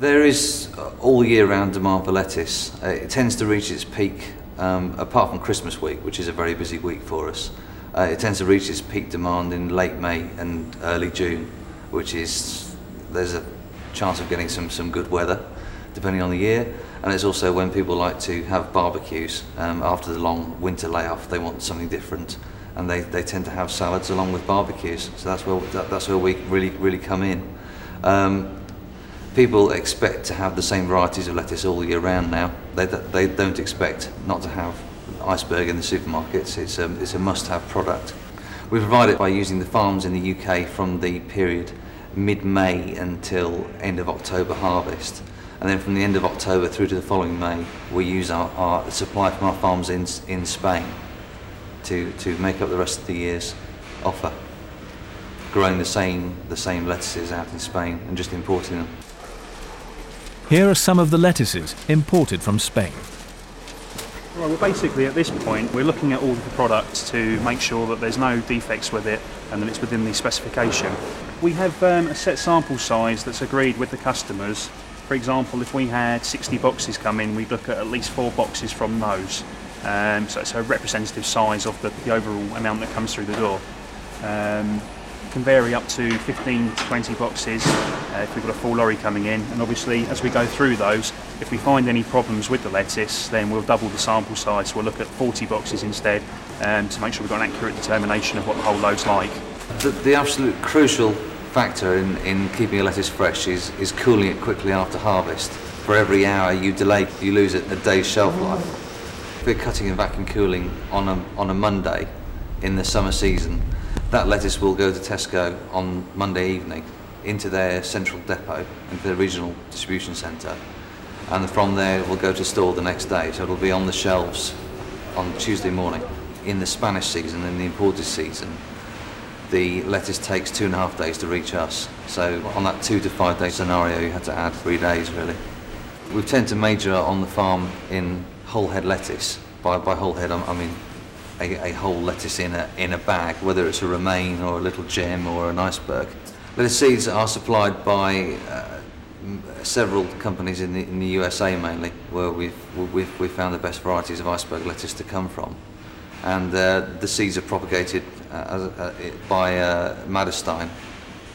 There is uh, all year round demand for lettuce. Uh, it tends to reach its peak, um, apart from Christmas week, which is a very busy week for us. Uh, it tends to reach its peak demand in late May and early June, which is there's a chance of getting some, some good weather depending on the year. And it's also when people like to have barbecues um, after the long winter layoff, they want something different. And they, they tend to have salads along with barbecues. So that's where, that, that's where we really, really come in. Um, people expect to have the same varieties of lettuce all year round now. They, they don't expect not to have iceberg in the supermarkets. It's a, it's a must-have product. We provide it by using the farms in the UK from the period mid-May until end of October harvest. And then from the end of October through to the following May, we use our, our supply from our farms in, in Spain to, to make up the rest of the year's offer. Growing the same, the same lettuces out in Spain and just importing them. Here are some of the lettuces imported from Spain. Well, basically at this point, we're looking at all of the products to make sure that there's no defects with it and that it's within the specification. We have um, a set sample size that's agreed with the customers for example, if we had 60 boxes come in, we'd look at at least four boxes from those. Um, so it's a representative size of the, the, overall amount that comes through the door. Um, can vary up to 15 to 20 boxes uh, if we've got a full lorry coming in and obviously as we go through those if we find any problems with the lettuce then we'll double the sample size we'll look at 40 boxes instead um, to make sure we've got an accurate determination of what the whole load's like. The, the absolute crucial factor in, in keeping a lettuce fresh is, is cooling it quickly after harvest. For every hour you delay, you lose a, a day's shelf life. If we're cutting and vacuum cooling on a, on a Monday in the summer season, that lettuce will go to Tesco on Monday evening into their central depot, into their regional distribution centre, and from there it will go to store the next day. So it'll be on the shelves on Tuesday morning. In the Spanish season, in the imported season, the lettuce takes two and a half days to reach us. So on that two to five day scenario, you had to add three days really. We tend to major on the farm in whole head lettuce. By, by whole head, I mean a, a whole lettuce in a, in a bag, whether it's a romaine or a little gem or an iceberg. Lettuce seeds are supplied by uh, several companies in the, in the USA mainly, where we've, we've, we've found the best varieties of iceberg lettuce to come from. And uh, the seeds are propagated uh, uh, by uh,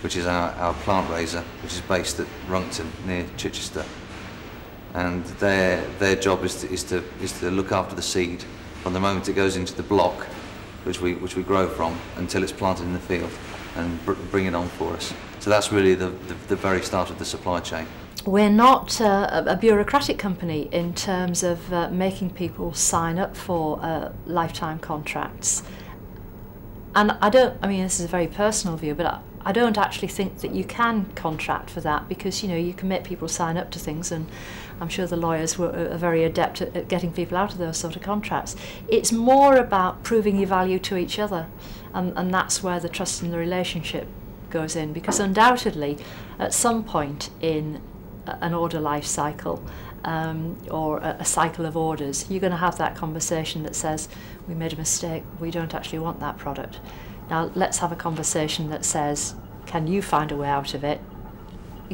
which is our, our plant raiser, which is based at Runcton near Chichester. And their, their job is to, is, to, is to look after the seed from the moment it goes into the block, which we, which we grow from, until it's planted in the field and br bring it on for us. So that's really the, the, the very start of the supply chain. We're not uh, a bureaucratic company in terms of uh, making people sign up for uh, lifetime contracts. And I don't, I mean, this is a very personal view, but I, I don't actually think that you can contract for that because, you know, you can make people sign up to things and I'm sure the lawyers were, are very adept at, at getting people out of those sort of contracts. It's more about proving your value to each other and, and that's where the trust in the relationship goes in because undoubtedly at some point in an order life cycle um, or a, a cycle of orders, you're going to have that conversation that says, we made a mistake, we don't actually want that product. Now let's have a conversation that says, can you find a way out of it?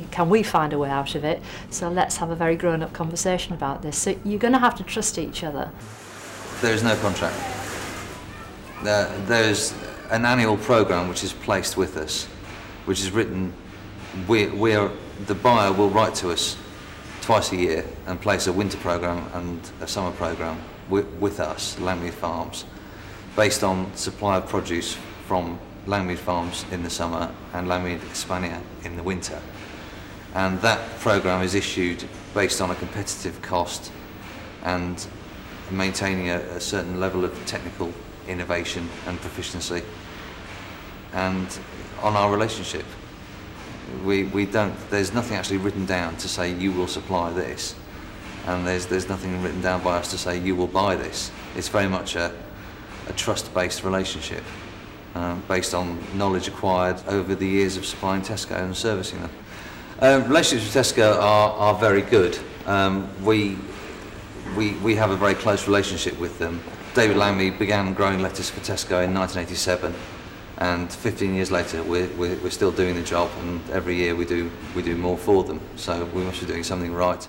Can we find a way out of it? So let's have a very grown up conversation about this. So you're going to have to trust each other. There is no contract. There's an annual program which is placed with us, which is written. We, we are, the buyer will write to us twice a year and place a winter program and a summer program with, with us, Langmead Farms, based on supply of produce from Langmead Farms in the summer and Langmead Hispania in the winter. And that program is issued based on a competitive cost and maintaining a, a certain level of technical innovation and proficiency and on our relationship we, we don't, there's nothing actually written down to say you will supply this. And there's, there's nothing written down by us to say you will buy this. It's very much a, a trust-based relationship um, based on knowledge acquired over the years of supplying Tesco and servicing them. Uh, relationships with Tesco are, are very good. Um, we, we, we have a very close relationship with them. David Langmead began growing lettuce for Tesco in 1987 And 15 years later, we're, we're, we're still doing the job, and every year we do we do more for them. So we must be doing something right.